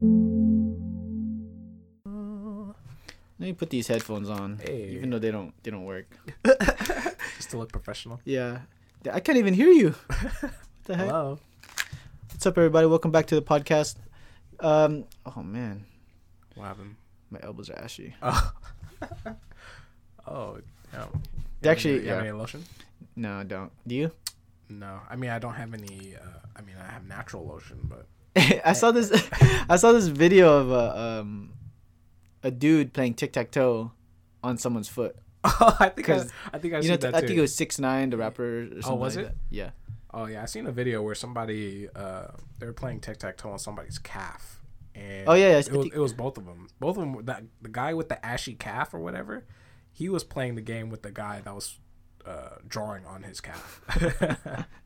Let me put these headphones on, Hey. even though they don't they don't work. Just to look professional. Yeah, I can't even hear you. what the heck? Hello. What's up, everybody? Welcome back to the podcast. Um, oh man, What happened? my elbows are ashy. Oh. oh. Yeah. Actually- you have yeah. any lotion? No, I don't. Do you? No. I mean, I don't have any. Uh, I mean, I have natural lotion, but I saw this. I saw this video of a um, a dude playing tic tac toe on someone's foot. oh, I think I, I think I you know, that I too. think it was six nine, the rapper. Or something was like it? that. Yeah. Oh yeah, I seen a video where somebody uh they were playing tic tac toe on somebody's calf. And Oh, yeah, yeah, it was, it was both of them. Both of them. That the guy with the ashy calf or whatever, he was playing the game with the guy that was uh, drawing on his calf.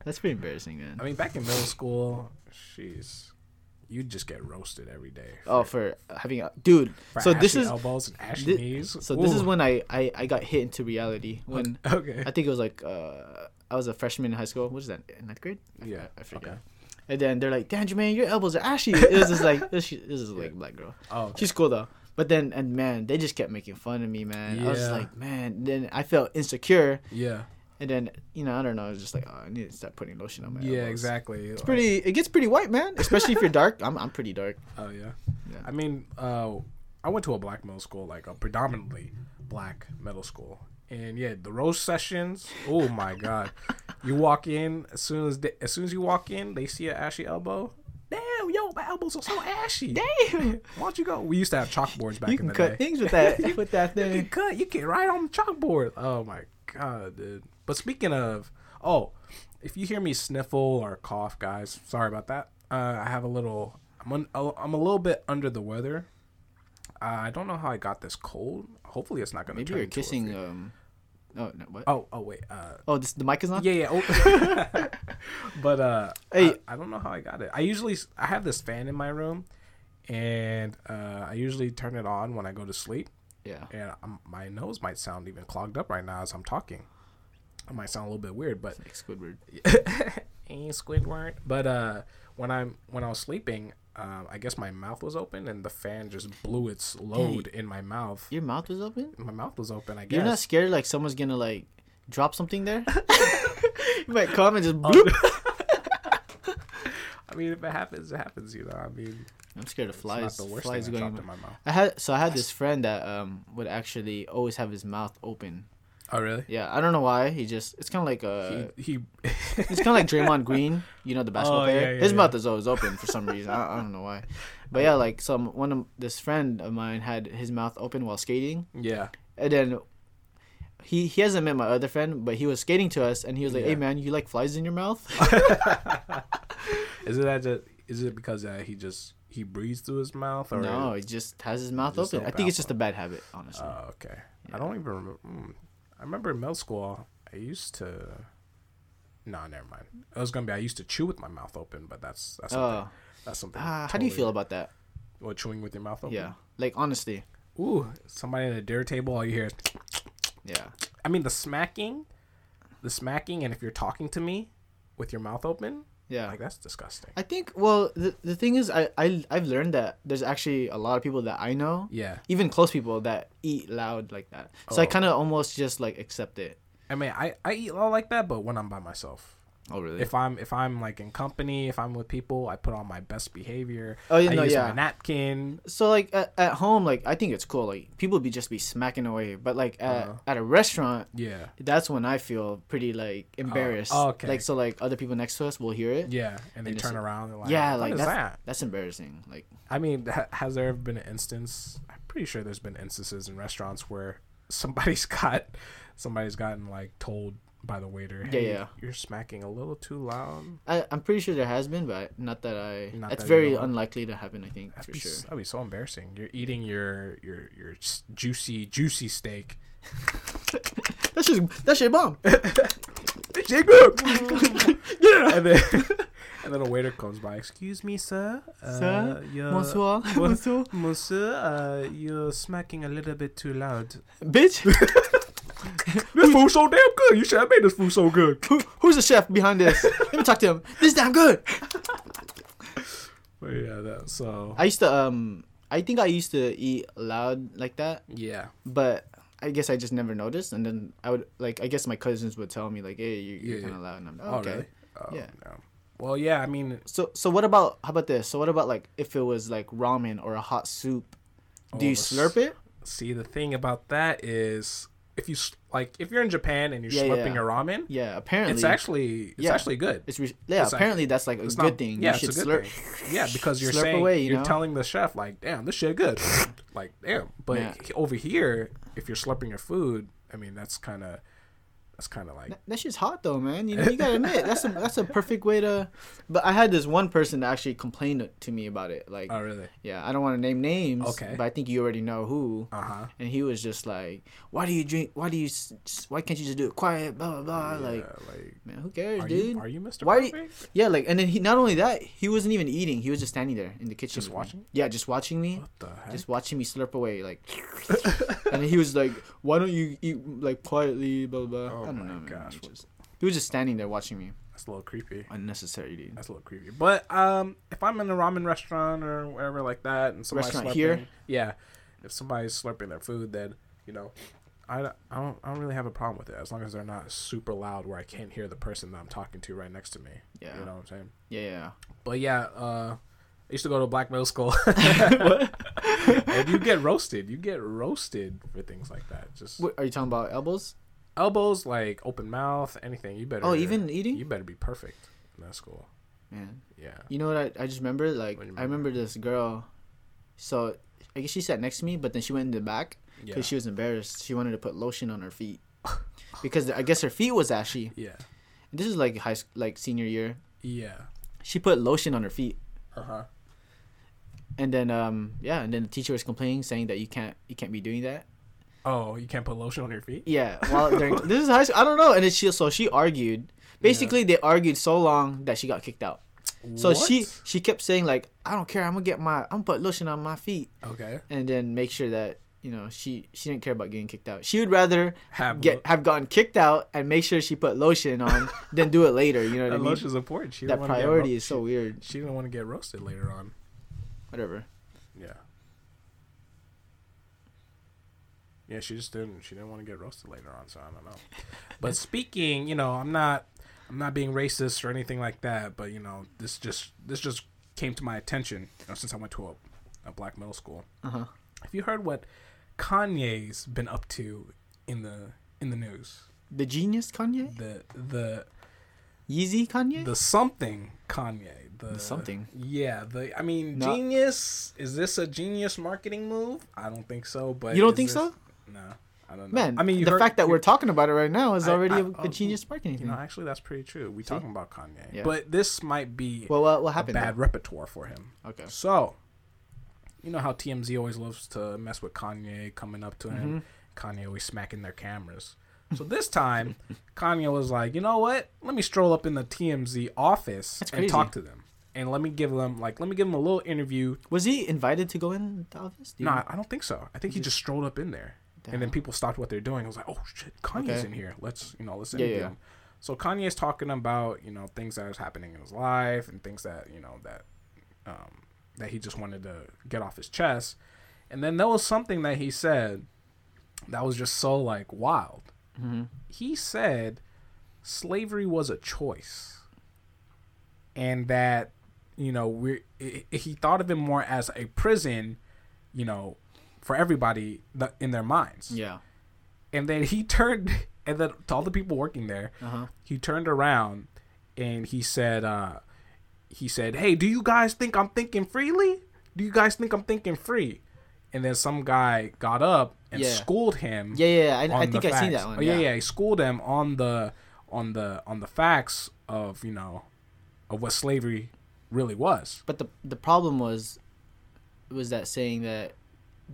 That's pretty embarrassing, man. I mean, back in middle school, jeez, you'd just get roasted every day. oh, for having a dude. for so this is elbows and ashy thi- knees. so this is when I, I I got hit into reality when Okay. I think it was like uh I was a freshman in high school. What is that? Ninth grade? I Yeah, forgot- I forget. okay. And then they're like, "Damn, Jermaine, your elbows are ashy." It was just like this. This is like black girl. Oh, okay. She's cool though. But then and man, they just kept making fun of me, man. Yeah. I was like, man. Then I felt insecure, yeah. And then you know I don't know. I was just like, oh, I need to start putting lotion on my Yeah, elbows. exactly. It's pretty. It gets pretty white, man. Especially if you're dark. I'm I'm pretty dark. Oh yeah. Yeah. I mean, uh, I went to a black middle school, like a predominantly black middle school, and yeah, the roast sessions. Oh my god, you walk in as soon as they, as soon as you walk in, they see an ashy elbow. Damn, yo, my elbows are so ashy. Damn. Why don't you go? We used to have chalkboards back You in can the cut day. things with that with that thing You can cut. You can write on the chalkboard. Oh my god, dude. But speaking of, oh, if you hear me sniffle or cough, guys, sorry about that. Uh, I have a little. I'm un, I'm a little bit under the weather. Uh, I don't know how I got this cold. Hopefully, it's not gonna. Maybe turn you're kissing. Um. Oh no! What? Oh, oh wait. Uh, Oh, this the mic is on. yeah, yeah. Oh. but uh, Hey. I, I don't know how I got it. I usually I have this fan in my room, and uh, I usually turn it on when I go to sleep Yeah. and um, my nose might sound even clogged up right now as I'm talking. It might sound a little bit weird, but Like Squidward. eh, Squidward. But uh, when I'm when I was sleeping, um, I guess my mouth was open and the fan just blew its load in my mouth. Your mouth was open. My mouth was open. I guess. You're not scared like someone's gonna like drop something there? you might come and just Oh, bloop. I mean, if it happens, it happens. You know. I mean, I'm scared of it's flies. not the worst flies going. dropped in in my- my mouth. I had so I had this friend that um would actually always have his mouth open. Oh, really? Yeah, I don't know why. He just it's kind of like uh he, he it's kind of like Draymond Green, you know the basketball Oh, player. yeah, yeah, his yeah. mouth is always open for some reason. I, I don't know why. But yeah, like some one of this friend of mine had his mouth open while skating, yeah. and then he he hasn't met my other friend, but he was skating to us, and he was like, Yeah. "Hey man, you like flies in your mouth?" Is it that just? Is it because uh, he just he breathes through his mouth or no, he just has his mouth open. I think it's just a bad habit, honestly. Oh, okay. I don't even remember. Mm, I remember in middle school, I used to. No, never mind. It was gonna be I used to chew with my mouth open, but that's that's something. Oh. that's something. Ah, how do you feel about that? What chewing with your mouth open? Yeah, like honestly, Ooh, somebody at a dinner table, all you hear is. yeah. I mean, the smacking, the smacking, and if you're talking to me with your mouth open, Yeah. like that's disgusting. I think well the, the thing is I, I I've learned that there's actually a lot of people that I know, Yeah. even close people that eat loud like that. So I Oh. kind of almost just like accept it. I mean, I I eat loud like that, but when I'm by myself. Oh really? If I'm if I'm like in company, if I'm with people, I put on my best behavior. Oh, yeah, I no, use yeah. my napkin. so like at, at home like I think it's cool like people be just be smacking away, but like at, Uh-huh. at a restaurant Yeah. that's when I feel pretty like embarrassed. oh, okay. Like so like other people next to us will hear it. Yeah, and they And it's turn around and like, yeah, what like is that's, that? that's embarrassing. Like I mean, has there ever been an instance? I'm pretty sure there's been instances in restaurants where somebody's got somebody's gotten like told by the waiter, Yeah, "Hey, yeah. you're smacking a little too loud." I I'm pretty sure there has been, but not that I. Not it's that very unlikely to happen. I think That'd for be, sure. that'd be so embarrassing. You're eating your your your juicy juicy steak. That's just that's your bomb. Yeah. And then and then a waiter comes by. Excuse me, sir. Sir? Uh, you're, Bonsoir. Bonsoir. Monsieur, uh, you're smacking a little bit too loud. Bitch. This food's so damn good. You should have made this food so good. Who, who's the chef behind this? Let me talk to him. This is damn good. But yeah, that so I used to um I think I used to eat loud like that, yeah. but I guess I just never noticed. And then I would like I guess my cousins would tell me like, "Hey, you, you're Yeah, kind of loud." And I'm like, Oh, okay. really? Oh, Yeah. No. Well, yeah. I mean, So so what about how about this? So what about like if it was like ramen or a hot soup? Do Oh, you slurp it? see the thing about that is if you like if you're in Japan and you're Yeah, slurping yeah. your ramen, Yeah, apparently it's actually it's Yeah. actually good. it's re- yeah. it's like- apparently that's like a good not- thing. Yeah, you should it's a slurp. thing. Yeah, because you're Slurp saying away, you you're know? telling the chef like, "Damn, this shit good." like, damn. But over here, if you're slurping your food, I mean, that's kind of that's kind of like That, that shit's hot though, man. You know, you gotta admit that's a that's a perfect way to. But I had this one person that actually complained to me about it. Like, oh really? yeah, I don't want to name names. Okay. But I think you already know who. Uh huh. And he was just like, "Why do you drink? Why do you? Why can't you just do it quiet? Blah blah blah." Like, like man, who cares, are dude? you are you Mr. Why you- Yeah, like, and then he not only that, he wasn't even eating. He was just standing there in the kitchen, Just with me. watching? Yeah, just watching me, What the heck? just watching me slurp away, like. and he was like, "Why don't you eat like quietly?" Blah blah. blah. Oh I don't my know, man. gosh, He just- he was just standing there watching me. That's a little creepy. Unnecessary, dude. That's a little creepy. But um, if I'm in a ramen restaurant or wherever like that, and somebody's Restaurant slurping, here? yeah, if somebody's slurping their food, then you know, I, don't- I don't I don't really have a problem with it as long as they're not super loud where I can't hear the person that I'm talking to right next to me. Yeah. you know what I'm saying. Yeah, yeah. But yeah, uh, I used to go to black middle school, what? and you get roasted. You get roasted for things like that. Just what? Are you talking about elbows? Elbows, like open mouth, anything. You better. Oh, even eating? You better be perfect in that school. Man, Yeah. you know what? I, I just remember like you I remember this girl. So I guess she sat next to me, but then she went in the back Yeah. because she was embarrassed. She wanted to put lotion on her feet because I guess her feet was ashy. yeah. And This is like high like senior year. Yeah. She put lotion on her feet, Uh huh. and then um yeah, and then the teacher was complaining, saying that you can't you can't be doing that. Oh, you can't put lotion on your feet? Yeah, well, during, this is high school. I don't know, and then she so she argued. Basically, they argued so long that she got kicked out. So she What? she kept saying like, I don't care. I'm gonna get my I'm gonna put lotion on my feet, Okay. and then make sure that you know she she didn't care about getting kicked out. She would rather Have get have gotten kicked out and make sure she put lotion on than do it later. You know what I that mean? lotion's important. She That didn't wanna get priority ro- is so weird. She, she didn't want to get roasted later on. Whatever. Yeah. Yeah, she just didn't. She didn't want to get roasted later on, so I don't know. But speaking, you know, I'm not, I'm not being racist or anything like that. But you know, this just, this just came to my attention you know, since I went to a, a black middle school. Uh huh. Have you heard what Kanye's been up to in the in the news? The genius Kanye, The the Yeezy Kanye. the something Kanye. The, The something? Yeah. The I mean, No. genius. Is this a genius marketing move? I don't think so. But You don't think this- so? No, I don't know. Man, I mean, the heard- fact that we're talking about it right now is I- already I- a oh, a genius marketing You thing. know, actually, that's pretty true. We talking about Kanye, Yeah. but this might be well, what, what a happened? bad repertoire for him. Okay. So, you know how TMZ always loves to mess with Kanye coming up to him. Mm-hmm. Kanye always smacking their cameras. So this time, Kanye was like, you know what? Let me stroll up in the TMZ office and talk to them, and let me give them like, let me give them a little interview. Was he invited to go in the office? No, know? I don't think so. I think he just strolled up in there, and then people stopped what they're doing. It was like, oh shit, Kanye's Okay. in here. Let's you know, let's interview yeah. him. So Kanye's talking about you know things that is happening in his life and things that you know that um, that he just wanted to get off his chest. And then there was something that he said that was just so like wild. Mhm. He said slavery was a choice, and that you know we he thought of it more as a prison, you know, for everybody that, in their minds. Yeah. And then he turned, and then to all the people working there, Uh huh. he turned around and he said, uh, he said, "Hey, do you guys think I'm thinking freely? Do you guys think I'm thinking free?" And then some guy got up and Yeah. schooled him. Yeah, yeah. yeah. I, I think the I seen that one. Oh, yeah, yeah. He schooled him on the on the on the facts of you know of what slavery really was. But the the problem was was that saying that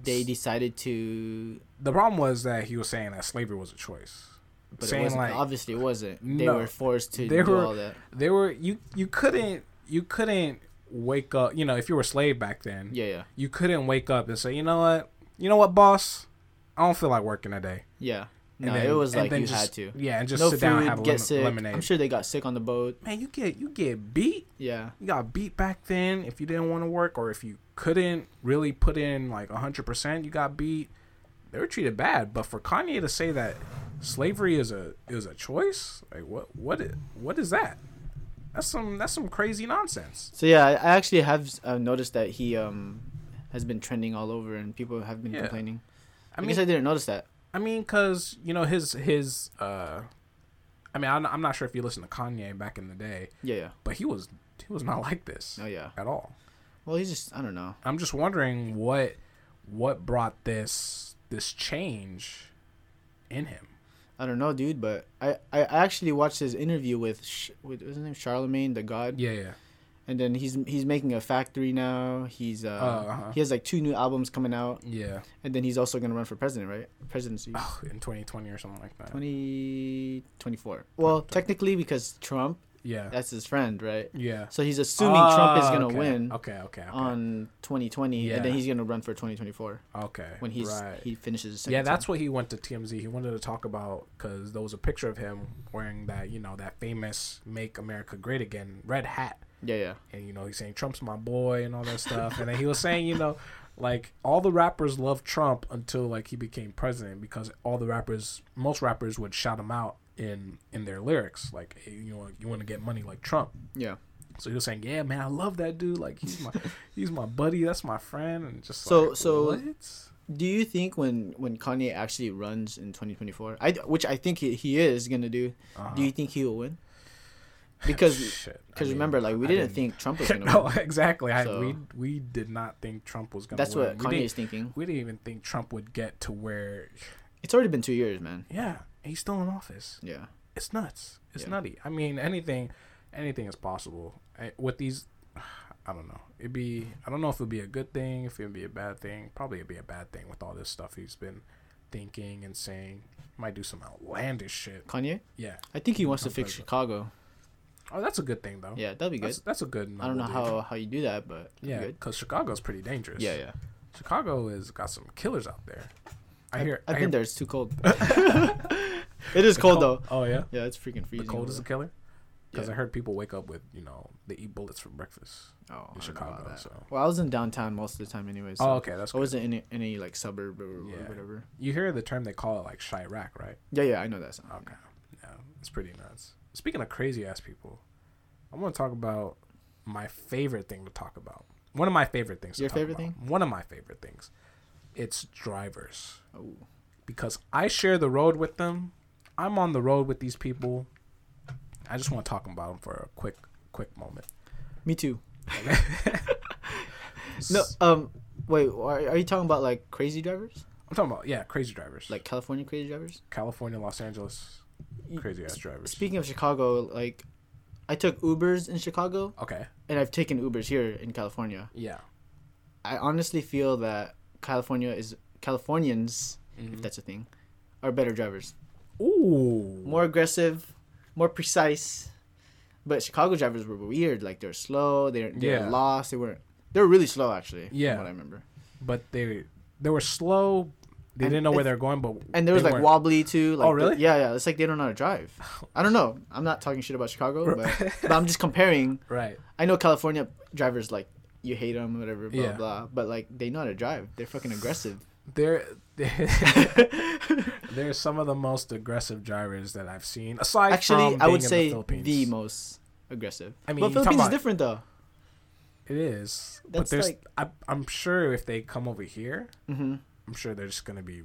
they decided to, The problem was that he was saying that slavery was a choice. but it saying wasn't. like obviously, it wasn't. They No. were forced to They do were- all that. they were you you couldn't you couldn't wake up you know if you were a slave back then Yeah, yeah, you couldn't wake up and say you know what you know what boss i don't feel like working today yeah. No, then- it was like you just- had to. Yeah, and just no sit food, down and have get lemon, sick. lemonade. I'm sure they got sick on the boat. Man, you get you get beat. Yeah. You got beat back then if you didn't want to work or if you couldn't really put in like 100%, you got beat. They were treated bad, but for Kanye to say that slavery is a is a choice, like what what what is that? That's some that's some crazy nonsense. So yeah, I I actually have uh, noticed that he um has been trending all over, and people have been Yeah. complaining. I I, mean guess I didn't notice that. I mean cuz you know his his uh I mean I'm, I'm not sure if you listened to Kanye back in the day, Yeah, yeah. but he was he was not like this Oh yeah. at all. Well, he's just I don't know. I'm just wondering what what brought this this change in him. I don't know, dude. But I I I actually watched his interview with Sh- with his name Charlamagne tha God, Yeah, yeah. And then he's he's making a factory now. He's uh Oh, uh-huh. he has like two new albums coming out, Yeah. and then he's also gonna run for president, right? Presidency. Oh, in 2020 or something like that. 2024. Well, technically because Trump, Yeah. that's his friend, right? Yeah. So he's assuming Trump is gonna okay. win Okay, okay, okay. on 2020, and then he's gonna run for 2024 okay. when he's right. he finishes his second yeah, that's what he went to TMZ. He wanted to talk about because there was a picture of him wearing that, you know, that famous "Make America Great Again" red hat, Yeah, yeah. and you know he's saying Trump's my boy and all that stuff. and then he was saying, you know, like all the rappers loved Trump until like he became president because all the rappers, most rappers would shout him out in in their lyrics, like hey, you know you want to get money like Trump. Yeah. So he was saying, "Yeah, man, I love that dude. Like he's my he's my buddy. That's my friend." And just So- like, so- what? Do you think when when Kanye actually runs in 2024, I which I think he, he is gonna do, Uh-huh. do you think he will win? Because because mean, remember, like we I didn't, think Trump was gonna no, win. exactly. I, we we did not think Trump was gonna. That's win. what we Kanye's didn't, thinking. we didn't even think Trump would get to where. It's already been two years, man. Yeah, he's still in office. Yeah. It's nuts. It's Yeah. nutty. I mean, anything, anything is possible I, with these. I don't know. It'd be. I don't know if it'd be a good thing. If it'd be a bad thing. Probably it'd be a bad thing with all this stuff he's been thinking and saying. Might do some outlandish shit. Kanye, Yeah. I think he wants to fix. Chicago. Oh, that's a good thing though. Yeah, that'd be good. That's, that's a good. I don't know how how you do that, but Yeah, because Chicago's pretty dangerous. Yeah, yeah. Chicago has got some killers out there. I hear. I've I been hear there. It's too cold. it is cold though. Oh yeah, Yeah, it's freaking freezing. the cold is a killer. Because Yeah. I heard people wake up with you know they eat bullets for breakfast. Oh, in Chicago, so. Well, I was in downtown most of the time, anyways. oh okay, that's I wasn't in any, like suburb or, Yeah. whatever. You hear the term they call it like Chiraq, right? Yeah, yeah, I know that. Okay, yeah, it's pretty nuts. Speaking of crazy ass people, I want to talk about my favorite thing to talk about. One of my favorite things. Your favorite about. thing? One of my favorite things. It's drivers. Oh, because I share the road with them. I'm on the road with these people. I just want to talk about them for a quick, quick moment. me too. No, um, wait, are, are you talking about like crazy drivers, I'm talking about yeah, crazy drivers, like California crazy drivers? California, Los Angeles, crazy ass drivers. Speaking of Chicago, like, I took Ubers in Chicago, Okay, and I've taken Ubers here in California. yeah, I honestly feel that California is Californians, if mm-hmm. that's a thing, are better drivers. ooh, More aggressive, more precise. But Chicago drivers were weird. Like they're slow. They're they're Yeah. lost. They weren't. They were really slow actually. from Yeah. what I remember. but they they were slow. They And didn't know where they're going, but And there was like weren't- wobbly too. Like Oh, really? the- yeah, yeah. It's like they don't know how to drive. I don't know. I'm not talking shit about Chicago, but, but I'm just comparing. right. I know California drivers like you hate them, whatever, blah Yeah. blah. But like they know how to drive. They're fucking aggressive. They're they're some of the most aggressive drivers that I've seen. Aside Actually, from I would in say the, the most aggressive. I mean, but Philippines is different though. It is. but That's there's like- I, I'm sure if they come over here, hmm I'm sure they're just gonna be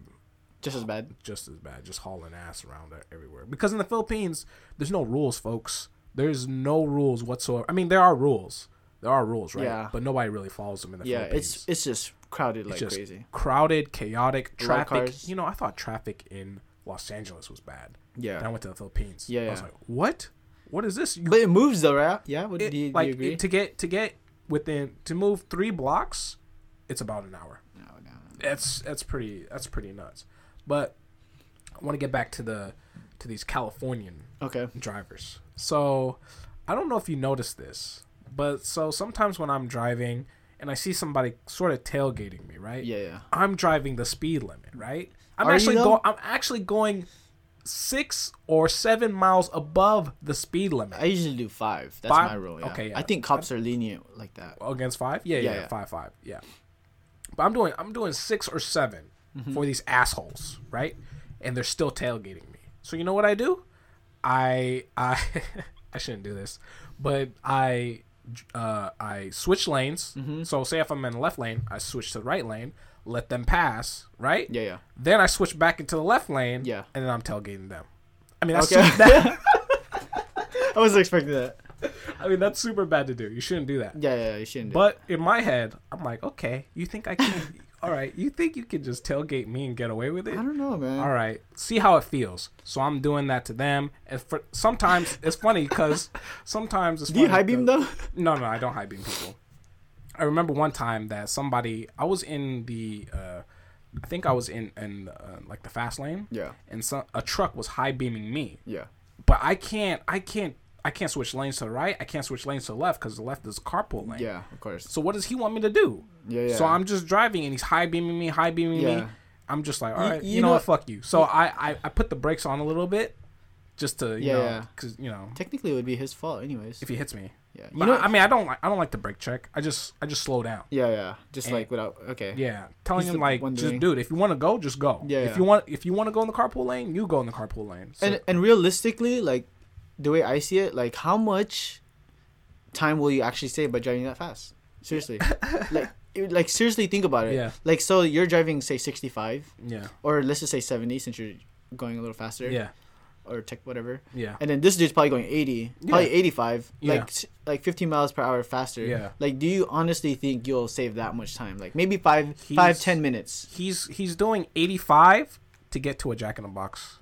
Just as bad. just as bad, just hauling ass around everywhere. Because in the Philippines, there's no rules, folks. There's no rules whatsoever. I mean, there are rules. There are rules, right? Yeah. But nobody really follows them in the Yeah, Philippines. it's it's just crowded It's like just crazy. crowded, chaotic, A lot of traffic. You know, I thought traffic in Los Angeles was bad. Yeah. Then I went to the Philippines. Yeah, I was like, what? What is this? You but it moves though, right? Yeah, would it- do, you, like do you agree? it- to get to get within to move three blocks, it's about an hour. That's that's pretty that's pretty nuts. But I want to get back to the to these Californian Okay. drivers. So I don't know if you noticed this, but so sometimes when I'm driving and I see somebody sort of tailgating me, right? Yeah, yeah. I'm driving the speed limit, right? I'm Are actually going. I'm actually going six or seven miles above the speed limit I usually do five. That's Five? my rule. Yeah. Okay, yeah. I think cops are lenient like that. against five. Yeah, Yeah, yeah, yeah. five, five. Yeah. But I'm doing. I'm doing six or 7 Mm-hmm. for these assholes, right? And they're still tailgating me. So you know what I do? I I I shouldn't do this, but I uh, I switch lanes. Mm-hmm. So say if I'm in the left lane, I switch to the right lane, let them pass, right? Yeah, yeah. Then I switch back into the left lane. Yeah. And then I'm tailgating them. I mean that's Okay. that, I wasn't expecting that. I mean that's super bad to do. You shouldn't do that. Yeah, yeah. You shouldn't. do But in my head, I'm like, okay, you think I can? all right, you think you can just tailgate me and get away with it. I don't know, man. All right, see how it feels. So I'm doing that to them, and for sometimes it's funny because sometimes it's Do you high beam though? No, no, I don't high beam people. I remember one time that somebody I was in the, uh, I think I was in in uh, like the fast lane, Yeah, and some a truck was high beaming me, yeah. but I can't, I can't, I can't switch lanes to the right. I can't switch lanes to the left because the left is carpool lane. Yeah, of course. So what does he want me to do? Yeah, yeah. So I'm just driving and he's high beaming me, high beaming me. I'm just like, all right, You- you, you know, know- what? Fuck you. So I, I I put the brakes on a little bit, just to you Yeah, know, yeah. because you know Technically, it would be his fault, anyways. if he hits me. yeah, You you know. I mean, I don't like I don't like the brake check. I just I just slow down. yeah, yeah. Just And- like without. Okay. Yeah, telling He's him like, one just dude, if you want to go, just go. Yeah, If yeah. you want if you want to go in the carpool lane, you go in the carpool lane. So, And and realistically, like the way I see it, like how much time will you actually save by driving that fast? Seriously, like like seriously think about it. Yeah. Like so, you're driving say 65, yeah, or let's just say 70, since you're going a little faster. yeah, Or tech whatever. yeah, And then this dude's probably going 80, probably 85, Yeah. like like 15 miles per hour faster. Yeah. Like, do you honestly think you'll save that much time? Like maybe five, five, He's- ten minutes. He's he's doing 85 to get to a Jack in the Box.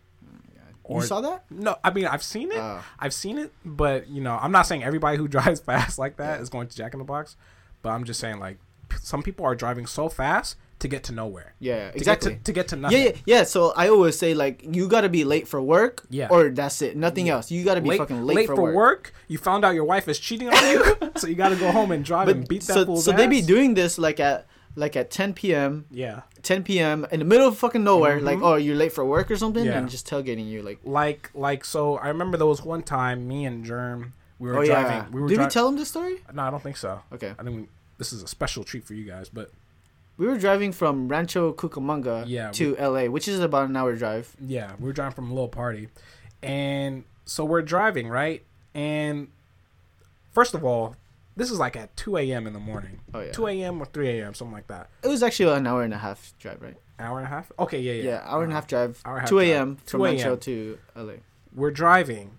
Or- you saw that? No, I mean I've seen it. Oh. I've seen it, but you know, I'm not saying everybody who drives fast like that is going to Jack in the Box, but I'm just saying like p- some people are driving so fast to get to nowhere. Yeah, yeah, To exactly. Get to, to get to nothing. Yeah, yeah, yeah. So I always say like you gotta be late for work, Yeah. or that's it, nothing else. You gotta be Late, fucking late, late for, work. You found out your wife is cheating on you, so you got to go home and drive and beat that so, fool's so they be doing this like at like at 10 p.m. Yeah, 10 p.m. in the middle of fucking nowhere. Like, Mhm. oh, you're late for work or something, Yeah. and just tailgating you. Like, like like so. I remember there was one time me and Germ we were oh driving. yeah. We were Did dri- we tell him this story? No, I don't think so. Okay. I think this is a special treat for you guys, but We were driving from Rancho Cucamonga Yeah, to LA, which is about an hour drive. Yeah, we were driving from a little party, and so we're driving right. And first of all, this is like at two a.m. in the morning, Oh yeah. two a.m. or three a.m. something like that. It was actually an hour and a half drive, right? Hour and a half. Okay, yeah, yeah, Yeah, hour and a half drive. Hour half 2 a.m. from 2 a.m.. to LA. We're driving,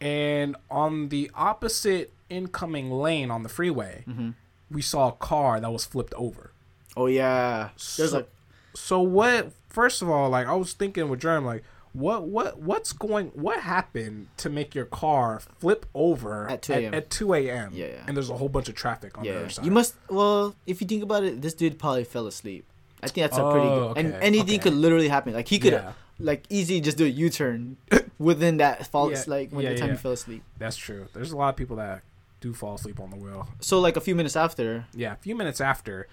and on the opposite incoming lane on the freeway, Mm-hmm. we saw a car that was flipped over. Oh yeah. There's So- like So what? First of all, like I was thinking with Germ, like what what what's going? What happened to make your car flip over At 2 a.m.? at two a.m. Yeah, yeah. and there's a whole bunch of traffic on the yeah. other side. You must. Well, if you think about it, this dude probably fell asleep. I think that's a pretty Oh, good. And oh, anything okay. could literally happen. Like he could, Yeah. like easy just do a U-turn within that false Yeah, like when the time you fell asleep. That's true. There's a lot of people that do fall asleep on the wheel. So like a few minutes after, Yeah, a few minutes after,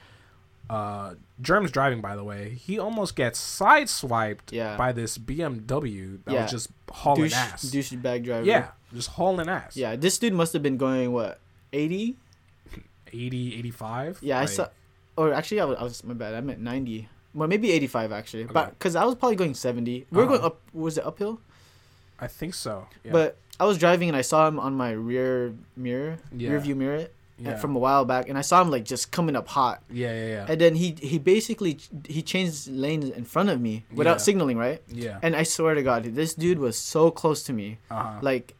uh, Germ's driving. By the way, he almost gets sideswiped Yeah. by this BMW that Yeah. was just hauling douche, ass. douchebag driver. yeah, just hauling ass. Yeah, this dude must have been going what 80? 80, 85. Yeah, I saw. Or actually, I was, I was my bad. I meant 90. Well, maybe 85 actually. But because I was probably going 70. We are going Uh-huh. up. Was it uphill? I think so. Yeah. But I was driving and I saw him on my rear mirror, Yeah. rear view mirror, yeah. from a while back, and I saw him like just coming up hot. yeah, yeah, yeah. And then he he basically he changed lanes in front of me without Yeah. signaling, right? yeah. And I swear to God, this dude was so close to me. Uh-huh. Like,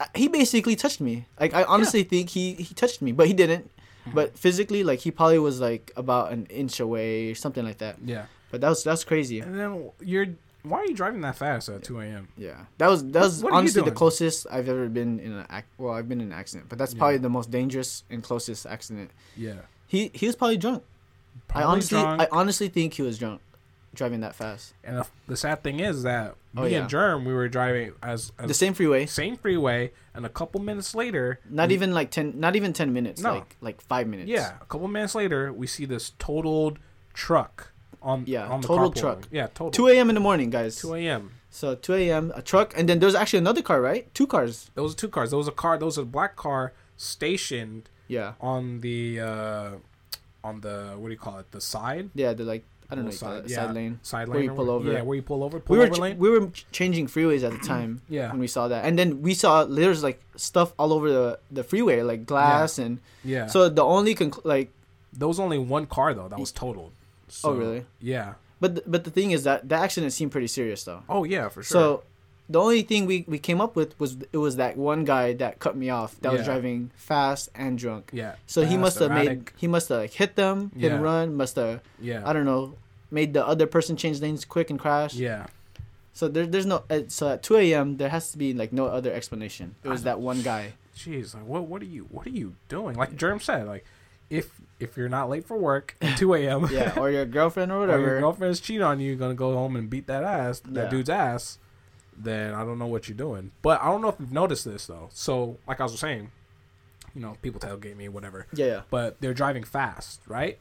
uh, he basically touched me. Like, I honestly think he he touched me, but he didn't. Mm-hmm. But physically, like, he probably was like about an inch away or something like that. yeah. But that was that's crazy. And then you're why are you driving that fast at 2 a.m.? Yeah, that was that was What you honestly the closest I've ever been in an ac- well, I've been in an accident, but that's Yeah. probably the most dangerous and closest accident. Yeah. He he was probably drunk. I honestly drunk. I honestly think he was drunk. driving that fast. And the, the sad thing is that Oh, me yeah. and Germ, we were driving as, as The same freeway. same freeway, and a couple minutes later, Not we- even like ten. Not even ten minutes. No. Like like five minutes. yeah, a couple minutes later, we see this totaled truck on Yeah, on the carpool truck. lane. Yeah, total. Two a.m. in the morning, guys. Two a.m. So two a.m. a truck, and then there's actually another car, right? Two cars. There was two cars. There was a car. There was a black car stationed Yeah. on the uh, on the what do you call it? The side. Yeah. They're like I don't know side, side- side lane. Side Where you pull over. Yeah, where you pull over. Pull We were over ch- lane. we were changing freeways at the time Yeah. when we saw that, and then we saw there's like stuff all over the the freeway, like glass and Yeah. so the only conc- like there was only one car though that was totaled. Oh, so, Oh, really? Yeah. but th- but the thing is that the accident seemed pretty serious though. Oh yeah, for sure. So the only thing we, we came up with was it was that one guy that cut me off that was driving fast and drunk. yeah. So he must have made he must have like hit them, hit and run, must have Yeah. I don't know, made the other person change lanes quick and crash. Yeah. So there there's no so at two a.m. there has to be like no other explanation. It was that one guy. Jeez, like what what are you what are you doing? Like Germ said, like if if you're not late for work at two AM Yeah, or your girlfriend or whatever. or your girlfriend's cheating on you, you're gonna go home and beat that ass, that Yeah. dude's ass, then I don't know what you're doing. But I don't know if you've noticed this though. So like I was saying, you know, people tailgate me, whatever. yeah, yeah. But they're driving fast, right?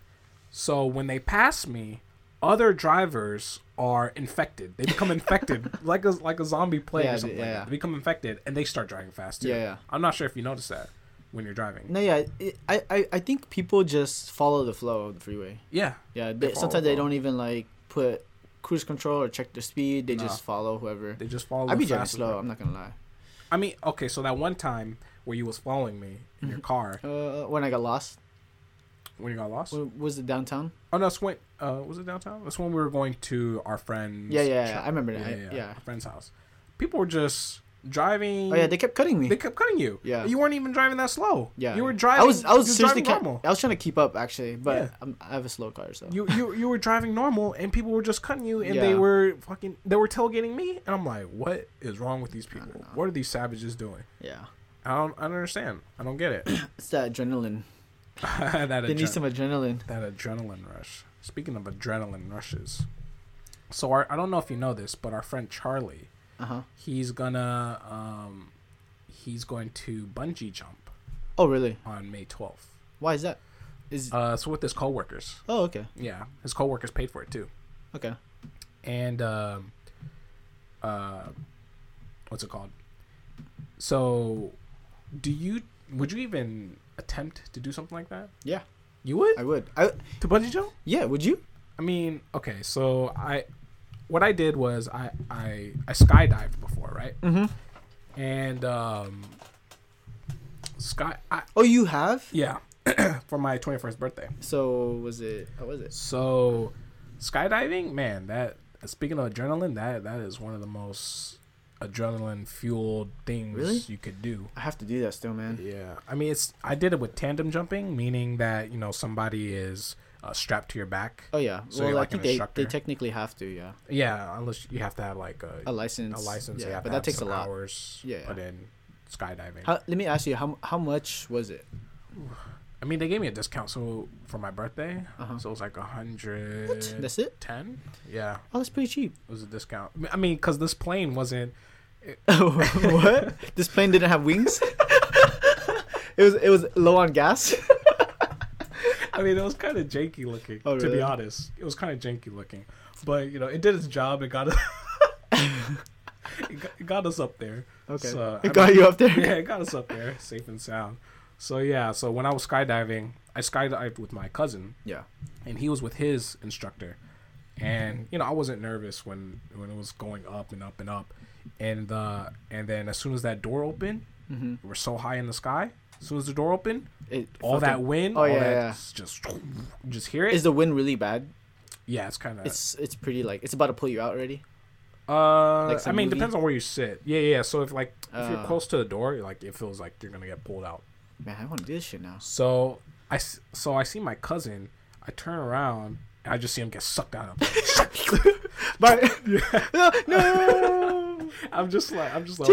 So when they pass me, other drivers are infected. They become infected, like a like a zombie plague Yeah, or something. yeah, like yeah. They become infected and they start driving fast too. Yeah, yeah. I'm not sure if you noticed that when you're driving. No, yeah. It, I, I I think people just follow the flow of the freeway. Yeah, Yeah, They they, sometimes they don't even like put cruise control or check their speed. They Nah. just follow whoever. they just follow. I'd be driving slow. I'm not gonna lie. I mean, okay, so that one time where you was following me in your car Uh, when I got lost, when you got lost. w- was it downtown? Oh no, it's when uh was it downtown? That's when we were going to our friend's. Yeah, yeah, yeah, shop. I remember that. Yeah. our friend's house. People were just driving. Oh yeah, they kept cutting me. They kept cutting you. Yeah. You weren't even driving that slow. yeah, You were driving. I was I was seriously ca- normal. I was trying to keep up actually, but Yeah. I'm, I have a slow car, so You, you you were driving normal and people were just cutting you and they were fucking they were tailgating me and I'm like, what is wrong with these people? What are these savages doing? yeah, I don't I don't understand. I don't get it. it's that adrenaline. that, They need some adrenaline. that adrenaline rush. Speaking of adrenaline rushes, so our, I don't know if you know this, but our friend Charlie, Uh huh. he's gonna um, he's going to bungee jump Oh really? on May 12th. Why is that? Is Uh, so with his coworkers, oh okay yeah, his coworkers paid for it too. okay. and um, uh, what's it called? So, do you would you even attempt to do something like that? Yeah, You would I would. I to bungee jump? yeah. Would you? I mean, okay, so I, what I did was I I I skydived before, right? Mm-hmm. And um, sky, I, Oh, you have? yeah, for my twenty first birthday. So was it? How was it? So, skydiving, man, that speaking of adrenaline, that that is one of the most adrenaline fueled things Really? you could do. I have to do that still, man. Yeah, I mean, it's I did it with tandem jumping, meaning that you know somebody is uh, strapped to your back. Oh yeah. So well, I like think they, instructor? they technically have to. Yeah. Yeah, unless you have to have like a, A license. a license. Yeah, but that takes a lot. hours. Yeah, yeah. in skydiving. How, let me ask you how how much was it? I mean, they gave me a discount so for my birthday, Uh-huh. so it was like a hundred That's it. ten. Yeah, Oh, that's pretty cheap. it was a discount. I mean, because this plane wasn't. what? This plane didn't have wings. it was it was low on gas. I mean, it was kind of janky looking. Oh, To be honest, it was kind of janky looking, but you know, it did its job. It got us. it, got, it got us up there. Okay. So, it I got mean- you up there. yeah, it got us up there, safe and sound. So yeah, so when I was skydiving, I skydived with my cousin, Yeah. and he was with his instructor. And you know, I wasn't nervous when when it was going up and up and up, and uh, and then as soon as that door opened, Mm-hmm. we're so high in the sky. As soon as the door opened, It, all that fucking- wind, Oh, all yeah, that yeah. just just hear it. Is the wind really bad? yeah, it's kind of. It's it's pretty like it's about to pull you out already. Uh, like I some mean, movie? depends on where you sit. Yeah, yeah. So if like if you're Uh. close to the door, like it feels like you're gonna get pulled out. Man, I want to do this shit now. So I s- so I see my cousin. I turn around and I just see him get sucked out of. But no, no. I'm just like I'm just like!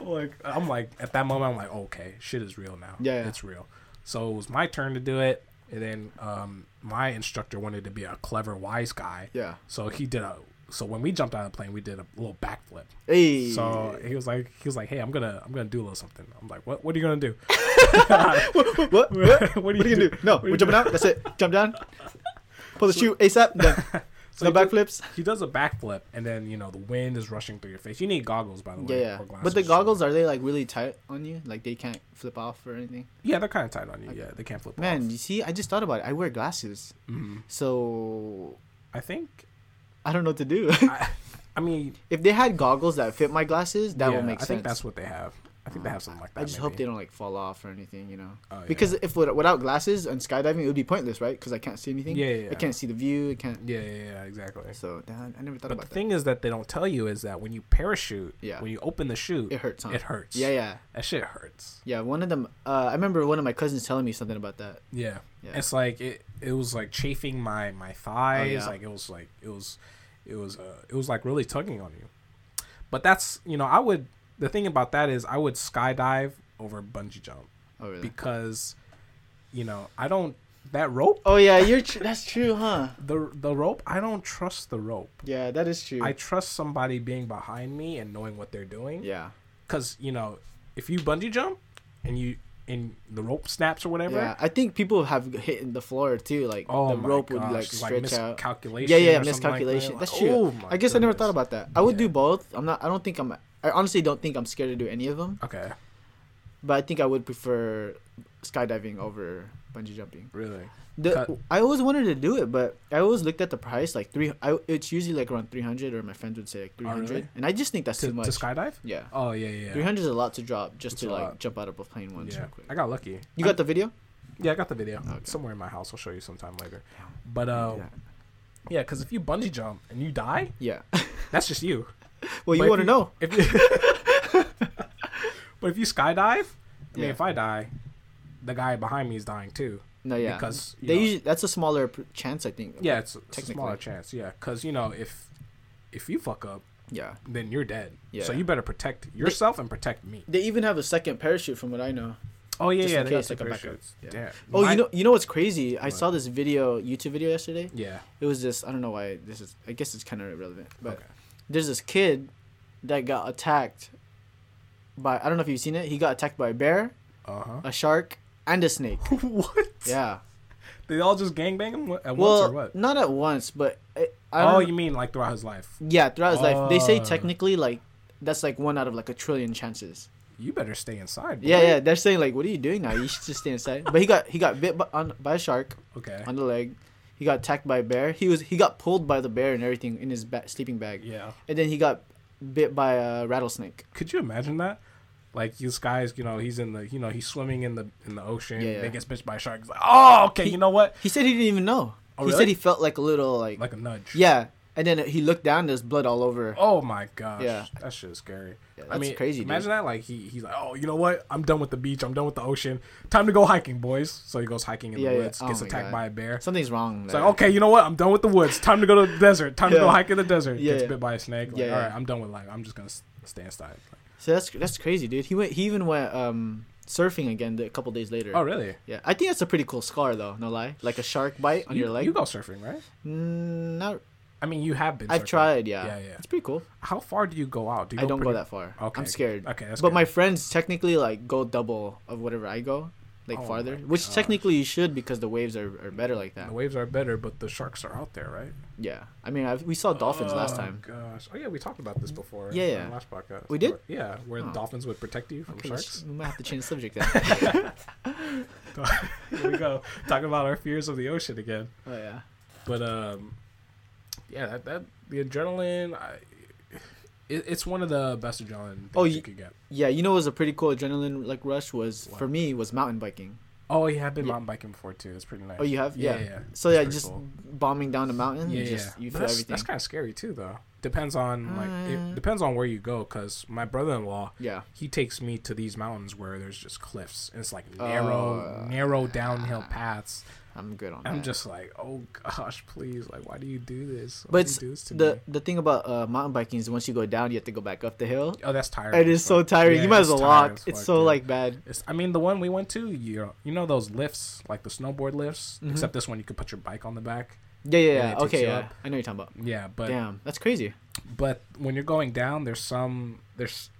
Like I'm like at that moment I'm like okay shit is real now. Yeah, yeah. it's real. So it was my turn to do it. and then um, my instructor wanted to be a clever, wise guy. Yeah. So he did a. So when we jumped out of the plane, we did a little backflip. Hey. So he was like, he was like, "Hey, I'm gonna, I'm gonna do a little something." I'm like, "What? What are you gonna do?" what? What? what, What are you gonna do? No, we're you jumping out. That's it. Jump down. Pull the shoe ASAP. Done. So no he, did- backflips. he does a backflip, and then you know the wind is rushing through your face. You need goggles, by the way. yeah. or But the goggles are they like really tight on you? Like they can't flip off or anything? yeah, they're kind of tight on you. Yeah, they can't flip. Off. Man, off. you see, I just thought about it. I wear glasses, Mhm. so I think. I don't know what to do. I, I mean, if they had goggles that fit my glasses, that yeah, would make I sense. think that's what they have. I think they have something like that. I just hope they don't like fall off or anything, you know. Oh, yeah. Because if without glasses and skydiving, it would be pointless, right? Because I can't see anything. Yeah, yeah, I can't see the view. I can't. Yeah, yeah, yeah, exactly. So damn, I never thought about. But the thing is that they don't tell you is that when you parachute, Yeah. when you open the chute. It hurts. Huh? it hurts. Yeah, yeah, That shit hurts. yeah. One of them. Uh, I remember one of my cousins telling me something about that. Yeah. Yeah. It's like it it was like chafing my my thighs. Oh, yeah. Like it was like it was it was uh it was like really tugging on you. But that's you know, I would the thing about that is I would skydive over bungee jump Oh really? because you know, I don't that rope oh yeah, you're. Tr- that's true, huh? the the rope, I don't trust the rope. Yeah, that is true. I trust somebody being behind me and knowing what they're doing. yeah. Cuz you know, if you bungee jump and you and the rope snaps or whatever, Yeah, I think people have hit in the floor too. Like Oh the rope gosh, would like stretch out. miscalculation. Yeah, yeah, something like that. miscalculation. Like, That's oh true. oh I guess I never thought about that. I would Yeah. do both. I'm not. I don't think I'm. I honestly don't think I'm scared to do any of them. Okay, But I think I would prefer skydiving over bungee jumping. really. The, Cut. I always wanted to do it, but I always looked at the price like three. I, it's usually like around three hundred, or my friends would say like three hundred, Oh, really? and I just think that's To, too much. to skydive? yeah, Oh yeah, yeah. three hundred is a lot to drop just It's to like lot. jump out of a plane once Yeah, real quick. I got lucky. You I- got the video? Yeah, I got the video Okay. somewhere in my house. I'll show you sometime later. But uh, yeah. yeah, because if you bungee jump and you die, yeah. that's just you. well, you want to know? If you, but if you skydive, I mean, Yeah. if I die, the guy behind me is dying too. No, yeah. Because they know- usually, that's a smaller chance, I think. Yeah, it's, it's a smaller chance. Yeah, because you know if if you fuck up, Yeah. then you're dead. Yeah. So you better protect yourself and protect me. They even have a second parachute, from what I know. Oh yeah, yeah. They case, got like a backup. parachutes. Yeah. Damn. Oh, My- you know, you know what's crazy? I What? saw this video, YouTube video yesterday. Yeah. It was this. I don't know why this is. I guess it's kind of irrelevant, but Okay. There's this kid that got attacked by. I don't know if you've seen it. He got attacked by a bear, Uh huh. a shark, and a snake. what? Yeah. They all just gangbang him at once or what? not at once, but I, I Oh, don't. you mean like throughout his life? yeah, throughout his life, they say Oh. technically like that's like one out of like a trillion chances. You better stay inside. Yeah, yeah. They're saying like, what are you doing now? You should just stay inside. But he got he got bit by, on, by a shark Okay. on the leg. He got attacked by a bear. He was he got pulled by the bear and everything in his ba- sleeping bag. Yeah. And then he got bit by a rattlesnake. Could you imagine that? Like this guy's, you know, he's in the, you know, he's swimming in the in the ocean. Yeah, Yeah. Then gets bit by a shark. He's like, oh, okay. He- you know what? He said he didn't even know. Oh, he really? said he felt like a little like, Like a nudge. yeah. And then he looked down. There's blood all over. Oh my gosh. Yeah. That shit is scary. Yeah, I that's mean, crazy, dude. Imagine that. Like he, he's like, oh, you know what? I'm done with the beach. I'm done with the ocean. Time to go hiking, boys. So he goes hiking in Yeah, the yeah. woods. Oh Gets attacked God. by a bear. Something's wrong. It's like, okay, you know what? I'm done with the woods. Time to go to the desert. Time to go hike in the desert. Yeah, Gets yeah. bit by a snake. Like, Yeah, all yeah. right, I'm done with life. I'm just gonna stay inside. So that's that's crazy, dude. He went. He even went um surfing again a couple days later. Oh, really? Yeah, I think that's a pretty cool scar though. No lie, like a shark bite on you, your leg. You go surfing, right? Mm, not. I mean, you have been. I've tried. Yeah. Yeah, yeah. It's pretty cool. How far do you go out? Do you I don't go that far. Okay. I'm scared. Okay, that's but good. my friends technically like go double of whatever I go, like Oh farther. Which technically you should because the waves are, are better like that. the waves are better, but the sharks are out there, right? Yeah. I mean, I've, we saw dolphins last Oh, time. Gosh. Oh yeah, we talked about this before. Yeah, in yeah. Last podcast. We did? Where- yeah, where Oh. dolphins would protect you from Okay, sharks. we might have to change the subject then. Here we go. Talking about our fears of the ocean again. oh yeah. But um, yeah, that, that the adrenaline, I, it, it's one of the best adrenaline things Oh, you you- could get. Yeah, you know, what was a pretty cool adrenaline like rush was What? for me was mountain biking. Oh yeah, I've been Yeah. mountain biking before too. It's pretty nice. Oh, you have? Yeah, Yeah. yeah. So It's yeah, just cool. bombing down the mountain. Yeah, you yeah. just you feel that's, everything. That's kind of scary too, though. Depends on like Uh. it depends on where you go. Cause my brother-in-law, yeah. he takes me to these mountains where there's just cliffs and it's like narrow, Oh. narrow downhill paths. I'm good on it. I'm that. just like, oh gosh, please, like, why do you do this? Why But do this the me? the thing about uh, mountain biking is once you go down, you have to go back up the hill. Oh, that's tiring. It is so tiring. Yeah, you might as well walk. It's fuck, so dude. like bad. It's, I mean, the one we went to, you know, you know those lifts, like the snowboard lifts. Mhm. Except this one, you could put your bike on the back. Yeah, yeah, Yeah, yeah. it takes Okay, yeah. up. I know you're talking about. Yeah, but Damn, that's crazy. but when you're going down, there's some there's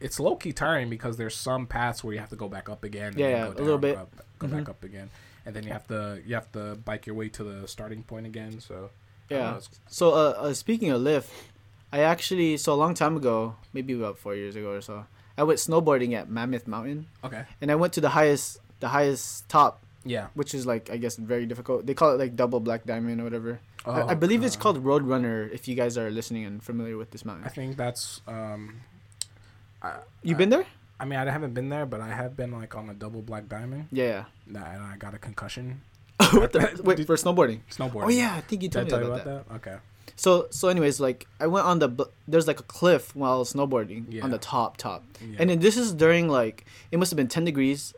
it's low key tiring because there's some paths where you have to go back up again. Yeah, yeah, go a little bit. Go, up, go Mhm. back up again, and then you have to you have to bike your way to the starting point again. So Yeah. know, So, uh, uh, speaking of lift, I actually so a long time ago, maybe about four years ago or so, I went snowboarding at Mammoth Mountain, okay. and I went to the highest, the highest top, Yeah. which is like I guess very difficult. They call it like double black diamond or whatever. Oh, I, I believe it's uh, called Roadrunner. If you guys are listening and familiar with this mountain, I think that's um. I, you I- been there? I mean, I haven't been there, but I have been like on a double black diamond, Yeah. And I got a concussion. what the? Wait for snowboarding. Snowboarding. Oh yeah, I think you Did told me you about, about that. that? Okay. So so anyways, like I went on the there's like a cliff while snowboarding Yeah. on the top top, Yeah. and then this is during like it must have been ten degrees,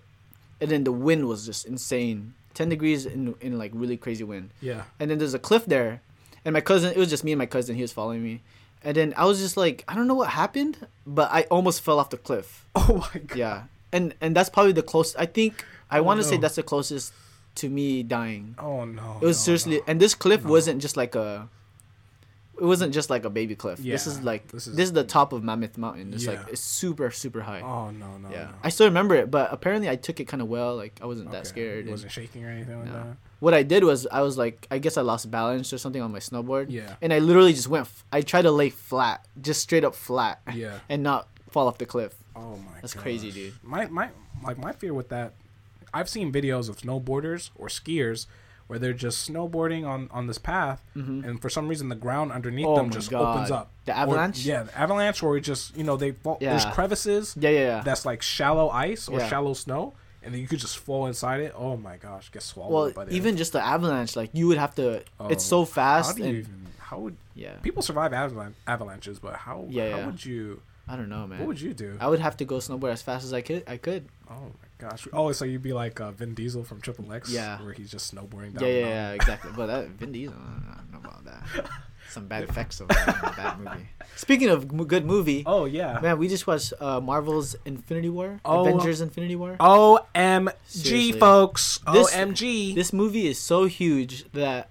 and then the wind was just insane. Ten degrees in in like really crazy wind, yeah. and then there's a cliff there, and my cousin it was just me and my cousin he was following me, and then I was just like I don't know what happened, but I almost fell off the cliff. Oh my god. Yeah, and and that's probably the closest. I think I Oh, want to say that's the closest to me dying. Oh no. It was no, seriously, no. and this cliff No. wasn't just like a. It wasn't just like a baby cliff. this is like this this is, is- the top of Mammoth Mountain. It's like it's super super high. Oh no no. yeah, no. I still remember it, but apparently I took it kind of well. Like I wasn't that scared. It wasn't shaking or anything like No. that. What I did was I was like I guess I lost balance or something on my snowboard. Yeah. And I literally just went. f- I tried to lay flat, just straight up flat, Yeah. and not fall off the cliff. Oh my. God. That's crazy, dude. My my like my fear with that. I've seen videos of snowboarders or skiers where they're just snowboarding on on this path, Mhm. and for some reason the ground underneath Oh them just God. opens up. The Or- avalanche? yeah, the avalanche, or it just you know they fall. Yeah. There's crevices Yeah, yeah, yeah. that's like shallow ice or Yeah. shallow snow, and then you could just fall inside it. Oh my gosh, get swallowed well, by the even just the avalanche, like you would have to. it's Oh, so fast. How do you and, even? How would yeah, people survive avalan- avalanches? But how? Yeah, how yeah. would you? I don't know, man. What would you do? I would have to go snowboard as fast as I could. I could. Oh my gosh! Oh, so you'd be like uh, Vin Diesel from Triple X, Yeah. where he's just snowboarding down. yeah, the yeah, exactly. But that Vin Diesel, I don't, know about that. Some bad effects of that bad movie. Speaking of m- good movie, Oh yeah. man, we just watched uh, Marvel's Infinity War, Oh. Avengers Infinity War. OMG, Seriously. folks. This- OMG. This movie is so huge that,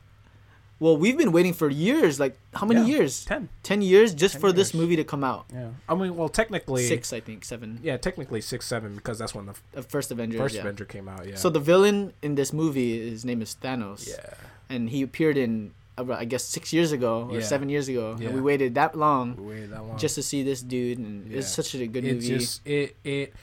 well, we've been waiting for years. Like how many Yeah, years? Ten. Ten years just 10 for this movie to come out. Yeah. I mean, well, technically Six, I think, seven. Yeah, technically six, seven, because that's when the f- The first Avengers. first yeah. Avenger came out. Yeah. So the villain in this movie, his name is Thanos. yeah. and he appeared in uh, I guess six years ago or Yeah. seven years ago, Yeah. and we waited that long We waited that long. just to see this dude, and it's such a good it movie. just it it.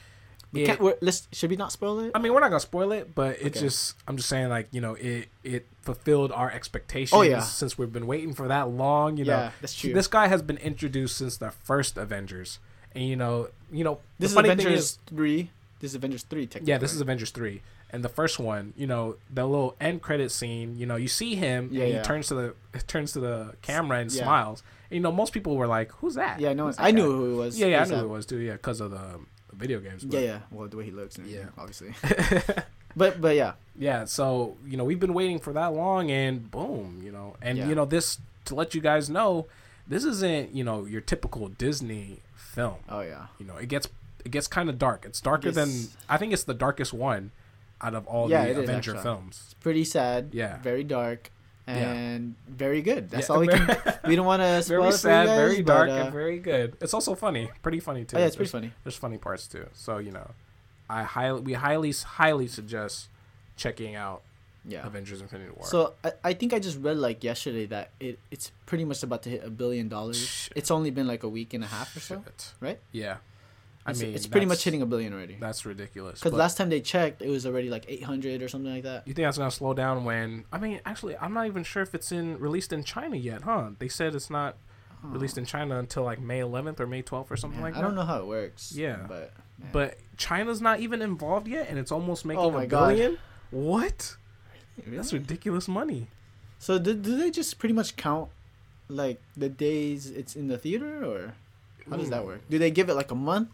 We it- can't, we're, let's should we not spoil it? I mean, we're not gonna spoil it, but it Okay. just I'm just saying like you know it it fulfilled our expectations. Oh, yeah. Since we've been waiting for that long, you know. that's true. This guy has been introduced since the first Avengers, and you know, you know, this is Avengers is, three. This is Avengers three. Technically. yeah, this is Avengers three, and the first one, you know, the little end credit scene, you know, you see him, Yeah, and yeah. he turns to the turns to the camera and Yeah. smiles. And, you know, most people were like, "Who's that?" Yeah, no, Who's I guy?" knew who it was. Yeah, yeah, I knew who it was too. Yeah, because of the um, video games. Yeah, but- yeah. Well, the way he looks. And Yeah. obviously. but but yeah, yeah so you know we've been waiting for that long and boom you know and Yeah. you know this to let you guys know this isn't you know your typical disney film oh yeah. you know it gets it gets kind of dark it's darker than i think it's the darkest one out of all Yeah, the avenger films It's pretty sad. Yeah. Very dark. Yeah. And very good. That's Yeah, all we can. We don't want to spoil very it sad guys, very but, dark uh, and very good it's also funny pretty funny too oh, yeah, it's pretty funny. there's funny parts too so you know i highly we highly highly suggest checking out Yeah. avengers infinity war So I, I think I just read like yesterday that it it's pretty much about to hit a billion dollars. Shit. It's only been like a week and a half or so. Shit. right? yeah i It's, mean it's pretty much hitting a billion already. That's ridiculous. Because last time they checked, it was already like 800 or something like that. you think that's gonna slow down when? I mean, actually, I'm not even sure if it's in released in China yet, huh? They said it's not released in China until like May 11th or May 12th or something Man, like I that. I don't know how it works. Yeah. but man. But China's not even involved yet, and it's almost making Oh my a God. billion. What? Really? That's ridiculous money. so do, do they just pretty much count like the days it's in the theater or how does that work? Do they give it like a month,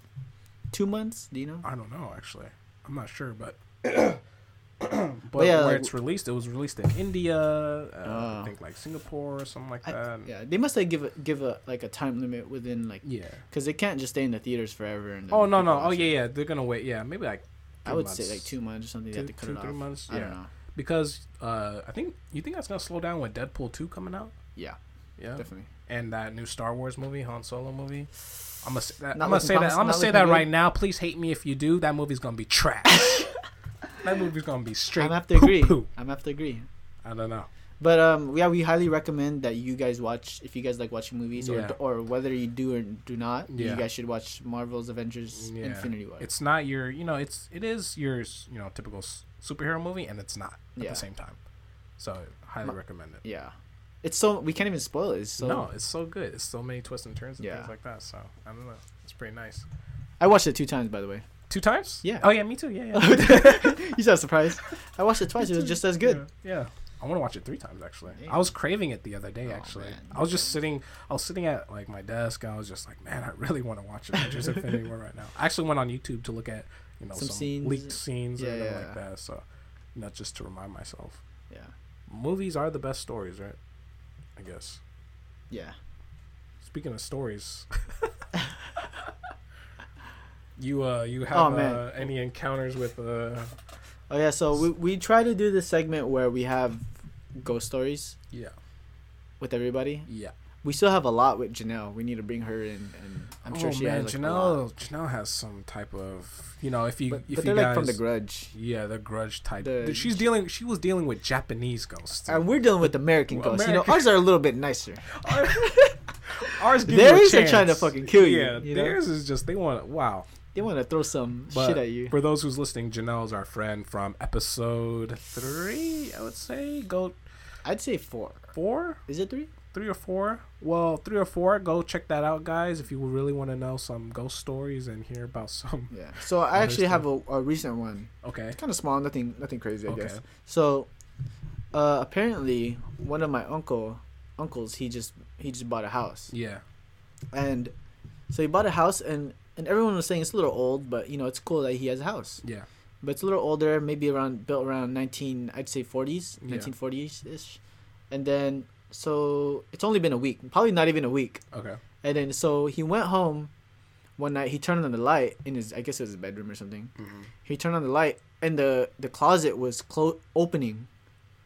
two months? Do you know? I don't know actually. I'm not sure, but but yeah, where like- it's released, it was released in India, uh, Oh. I think like Singapore or something like I, that. yeah, they must like give a give a like a time limit within like yeah. because they can't just stay in the theaters forever. And Oh no no! Oh watch yeah yeah. They're gonna wait. Yeah, maybe like. I three would say like two months or something. They Two- have to cut two, it three off. months? I Yeah. don't know. because uh, I think you think that's gonna slow down with Deadpool two coming out. Yeah, Yeah, definitely. And that new Star Wars movie, Han Solo movie. I'm gonna say that. I'm gonna say that. I'm gonna say that right now. Please hate me if you do. That movie's gonna be trash. that movie's gonna be straight. I'm gonna have to agree. I'm gonna have to agree. I don't know. But um, yeah, we highly recommend that you guys watch if you guys like watching movies, Yeah. or or whether you do or do not. Yeah. You guys should watch Marvel's Avengers Yeah. Infinity War. It's not your. You know, it's it is your you know typical superhero movie, and it's not at the same time. So highly Ma- recommend it. yeah, it's so we can't even spoil it. It's so no, it's so good. It's so many twists and turns and Yeah. things like that. So I don't know. It's pretty nice. I watched it two times by the way. Two times? Yeah. Oh yeah, me too. Yeah, yeah. you sound surprised. I watched it twice. It was just as good. Yeah. yeah. I want to watch it three times actually. Damn. I was craving it the other day Oh, actually. I was just sitting. I was sitting at like my desk. And I was just like, man, I really want to watch Avengers Infinity War right now. I actually went on YouTube to look at you know Some some, scenes. leaked scenes Yeah, or anything yeah. like that. So, you know, just to remind myself, Yeah, movies are the best stories, right? I guess. yeah. Speaking of stories. You uh you have Oh, uh, any encounters with uh Oh yeah. So we we try to do this segment where we have ghost stories yeah with everybody. yeah We still have a lot with Janelle. We need to bring her in, and I'm oh, sure oh, she man, has like, a lot. Janelle Janelle has some type of you know if you But, if but you they're guys like from the Grudge, yeah the grudge type The- she's dealing she was dealing with Japanese ghosts and we're dealing with American Well, ghosts. You know, ours are a little bit nicer. ours give theirs are trying to fucking kill you, yeah you know? theirs is just they want wow They want to throw some but shit at you. for those who's listening Janelle's our friend from episode three I would say go I'd say four. four Is it three? Three or four. Well, three or four. Go check that out, guys. If you really want to know some ghost stories and hear about some. Yeah. So I actually have a, a recent one. Okay. It's kind of small, nothing nothing crazy, I Okay. guess. So, uh, apparently one of my uncle uncles he just he just bought a house, Yeah. and so he bought a house, and and everyone was saying it's a little old, but you know it's cool that he has a house. Yeah. But it's a little older, maybe around built around nineteen, I'd say forties, nineteen forties ish, and then so it's only been a week, probably not even a week, Okay. and then so he went home. One night he turned on the light in his, I guess it was his bedroom or something. Mm-hmm. He turned on the light and the the closet was clo- opening.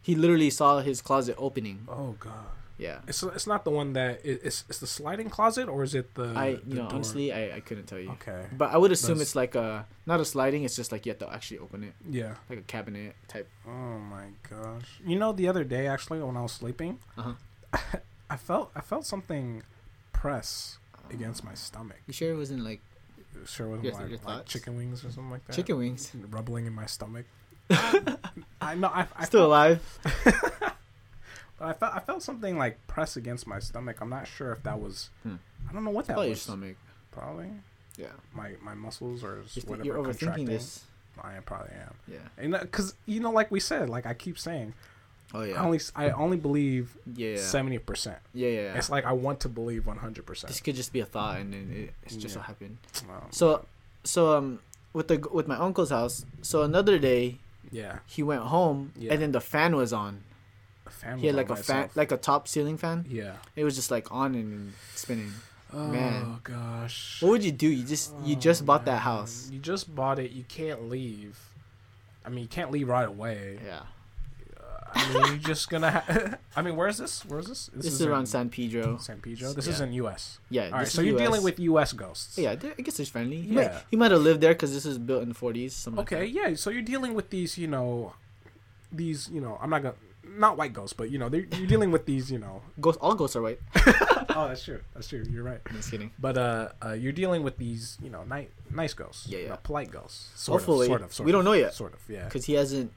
He literally saw his closet opening. Oh god. Yeah. It's it's not the one that it's it's the sliding closet or is it the? I the know door? honestly I, I couldn't tell you. Okay. But I would assume That's- it's like a not a sliding. It's just like you have to actually open it, Yeah. like a cabinet type. Oh my gosh. You know, the other day actually when I was sleeping, Uh-huh. I felt I felt something press against my stomach. You sure it wasn't like sure wasn't Your- like, your like chicken wings or something like that. chicken wings? rubbling in my stomach. I know. I, I Still alive? I felt I felt something like press against my stomach. I'm not sure if that was. Hmm. I don't know what that Probably your stomach. Probably Yeah. my my muscles or You're, s- th- whatever. you're overthinking this. I am probably am. Yeah. And because you know, like we said, like I keep saying, Oh yeah. I only I only believe Yeah. Yeah. seventy percent. Yeah. yeah. It's like I want to believe one hundred percent. This could just be a thought, and then it, it's just Yeah. what happened. Um, So, so um, with the with my uncle's house. So another day yeah, he went home, Yeah. and then the fan was on. A fan He had like a fan, like a top ceiling fan. yeah. It was just like on and spinning. Oh Man. gosh. What would you do? You just you Oh, just bought that house. You just bought it. You can't leave. I mean, you can't leave right away. Yeah. Uh, I mean, you're just gonna. Ha- I mean, where is this? Where is this? This, is in around San Pedro. San Pedro. This Yeah. is in U.S. Yeah. All right, this so is you're US. dealing with U.S. ghosts. Yeah, I guess it's friendly. He Yeah. might, he might have lived there because this is built in the 40s. Okay. Like Yeah. So you're dealing with these, you know, these, you know, I'm not gonna, not white ghosts, but you know, they're, you're dealing with these, you know. Ghosts, all ghosts are white. oh, that's true. That's true. You're right. I'm just kidding. But uh, uh you're dealing with these, you know, nice, nice ghosts. Yeah, yeah. polite ghosts. Sort Hopefully. Of, sort of. Sort We of, don't know yet. Sort of. Yeah. Because he hasn't,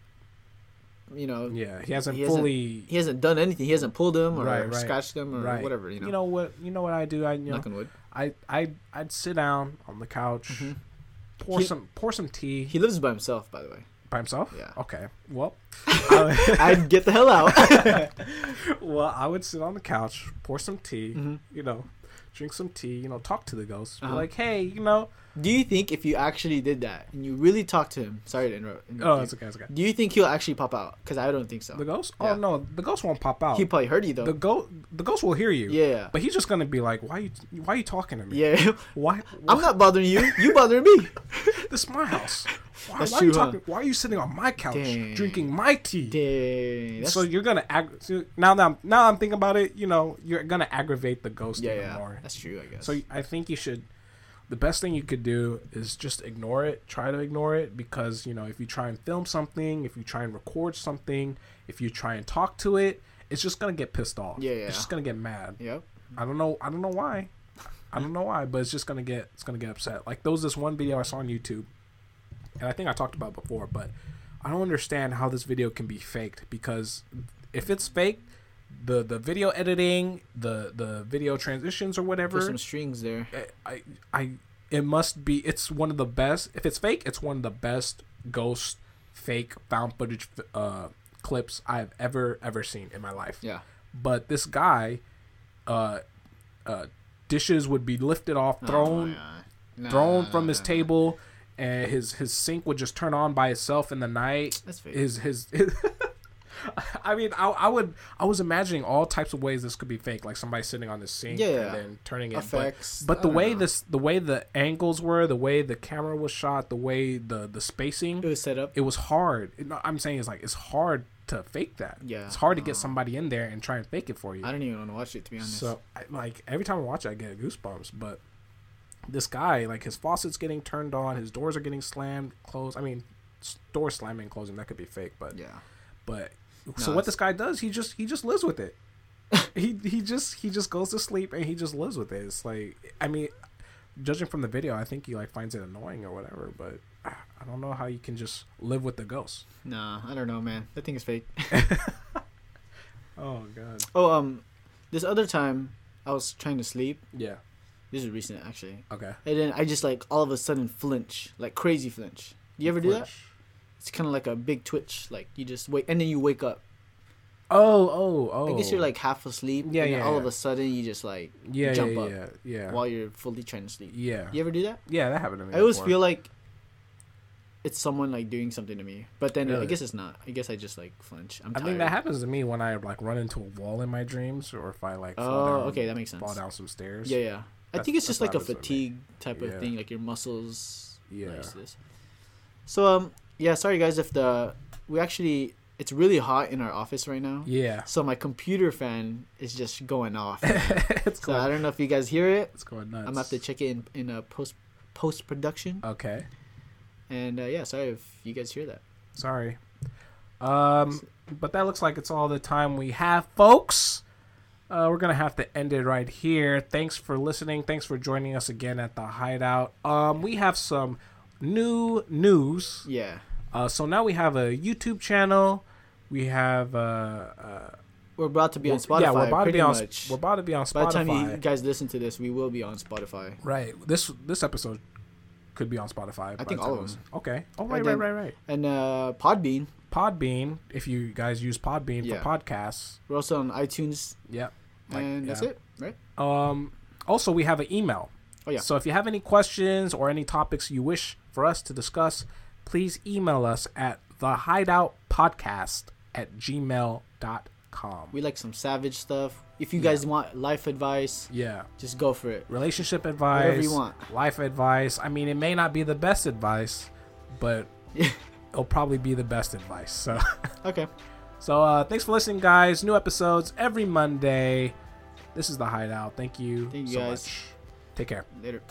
you know, Yeah. He hasn't he hasn't- fully. he hasn't done anything. He hasn't pulled them or Right, right. scratched them or right. whatever. You know, You know what? You know what I do? I you know, knock wood. I I I'd sit down on the couch, Mhm. pour He- some pour some tea He lives by himself, by the way. By himself. Yeah. Okay. Well, I'd get the hell out. well, I would sit on the couch, pour some tea, Mhm. you know, drink some tea, you know, talk to the ghost, Uh-huh. like, hey, you know, Do you think if you actually did that and you really talked to him, sorry to interrupt. Oh, it's okay. It's okay. Do you think he'll actually pop out? Because I don't think so. The ghost? Oh, yeah. Oh no, the ghost won't pop out. He probably heard you though. the ghost, the ghost will hear you. yeah. But he's just gonna be like, "Why you, why you talking to me? Yeah. Why? I'm not bothering you. You bothering me. This is my house. Why, That's why are you true, huh? talking? Why are you sitting on my couch Dang. drinking my tea? Dang. So you're gonna ag- so now that I'm, now I'm thinking about it, you know, you're gonna aggravate the ghost yeah, even yeah. more. That's true, I guess. So I think you should. The best thing you could do is just ignore it. Try to ignore it because you know if you try and film something, if you try and record something, if you try and talk to it, it's just gonna get pissed off. Yeah, yeah. It's just gonna get mad. yep. I don't know. I don't know why. I don't know why, but it's just gonna get it's gonna get upset. Like there was this one video I saw on YouTube, and I think I talked about it before, but I don't understand how this video can be faked because if it's fake, the the video editing, the the video transitions or whatever, some strings there. I I it must be. It's one of the best. If it's fake, it's one of the best ghost fake found footage uh, clips I've ever ever seen in my life Yeah. but this guy uh uh dishes would be lifted off thrown Oh. Nah, thrown from his nah, nah. table and his his sink would just turn on by itself in the night That's fake. his his, I mean, I, I would, I was imagining all types of ways this could be fake, like somebody sitting on the sink Yeah, and then turning it. Effects. But, but the way know. this, the way the angles were, the way the camera was shot, the way the the spacing, It was set up. it was hard. It- no, I'm saying it's like it's hard to fake that. Yeah. it's hard to get Uh, somebody in there and try and fake it for you. I don't even want to watch it to be honest. So, I, like every time I watch it, I get goosebumps. But this guy, like his faucet's getting turned on, his doors are getting slammed, closed. I mean, door slamming, closing that could be fake, but yeah. but No, so what this guy does, he just he just lives with it. he he just he just goes to sleep and he just lives with it. It's like I mean, judging from the video, I think he like finds it annoying or whatever. But I don't know how you can just live with the ghost. Nah, I don't know, man. That thing is fake. Oh god. Oh, um, this other time I was trying to sleep. Yeah. This is recent actually, Okay. and then I just like all of a sudden flinch, like crazy flinch. Do you ever do that? It's kind of like a big twitch, like you just wait, and then you wake up. Oh oh oh. I guess you're like half asleep. Yeah, and yeah, All yeah. of a sudden, you just like yeah jump yeah up yeah yeah while you're fully trying to sleep. yeah You ever do that? yeah that happened to me. I always before. feel like it's someone like doing something to me, but then I guess it's not. I guess I just like flinch. I'm I tired. think that happens to me when I like run into a wall in my dreams, or if I like fall Oh, down, okay, that makes sense. fall down some stairs. Yeah, yeah. I That's- think it's just like a what happens with me. fatigue type Yeah. of thing, like your muscles. Yeah. So um, yeah. Sorry guys, if the we actually it's really hot in our office right now. Yeah. So my computer fan is just going off. it's so I don't know if you guys hear it. It's going nuts. I'm gonna have to check it in in a post post production. Okay. And uh, yeah, sorry if you guys hear that. Sorry. Um, but that looks like it's all the time we have, folks. Uh, we're gonna have to end it right here. Thanks for listening. Thanks for joining us again at the Hideout. Um, we have some new news. Yeah. Uh, so now we have a YouTube channel. We have uh, uh We're about to be on Spotify. Yeah, we're about to be on. much. We're about to be on Spotify. By the time you guys listen to this, we will be on Spotify. Right. This this episode could be on Spotify. I think all of them. Okay. Oh right, right, then- right, right. And uh, Podbean. Podbean. If you guys use Podbean Yeah. for podcasts. We're also on iTunes, Yep. Like, and that's yeah. it, right? Um, also, we have an email. Oh, yeah. So if you have any questions or any topics you wish for us to discuss, please email us at the hideout podcast at gmail.com. We like some savage stuff. If you Yeah. guys want life advice, Yeah. just go for it. Relationship advice. Whatever you want. Life advice. I mean, it may not be the best advice, but it'll probably be the best advice. So, Okay. so uh, thanks for listening, guys. New episodes every Monday. This is the Hideout. Thank you Thank you, so guys. much. Take care. Later.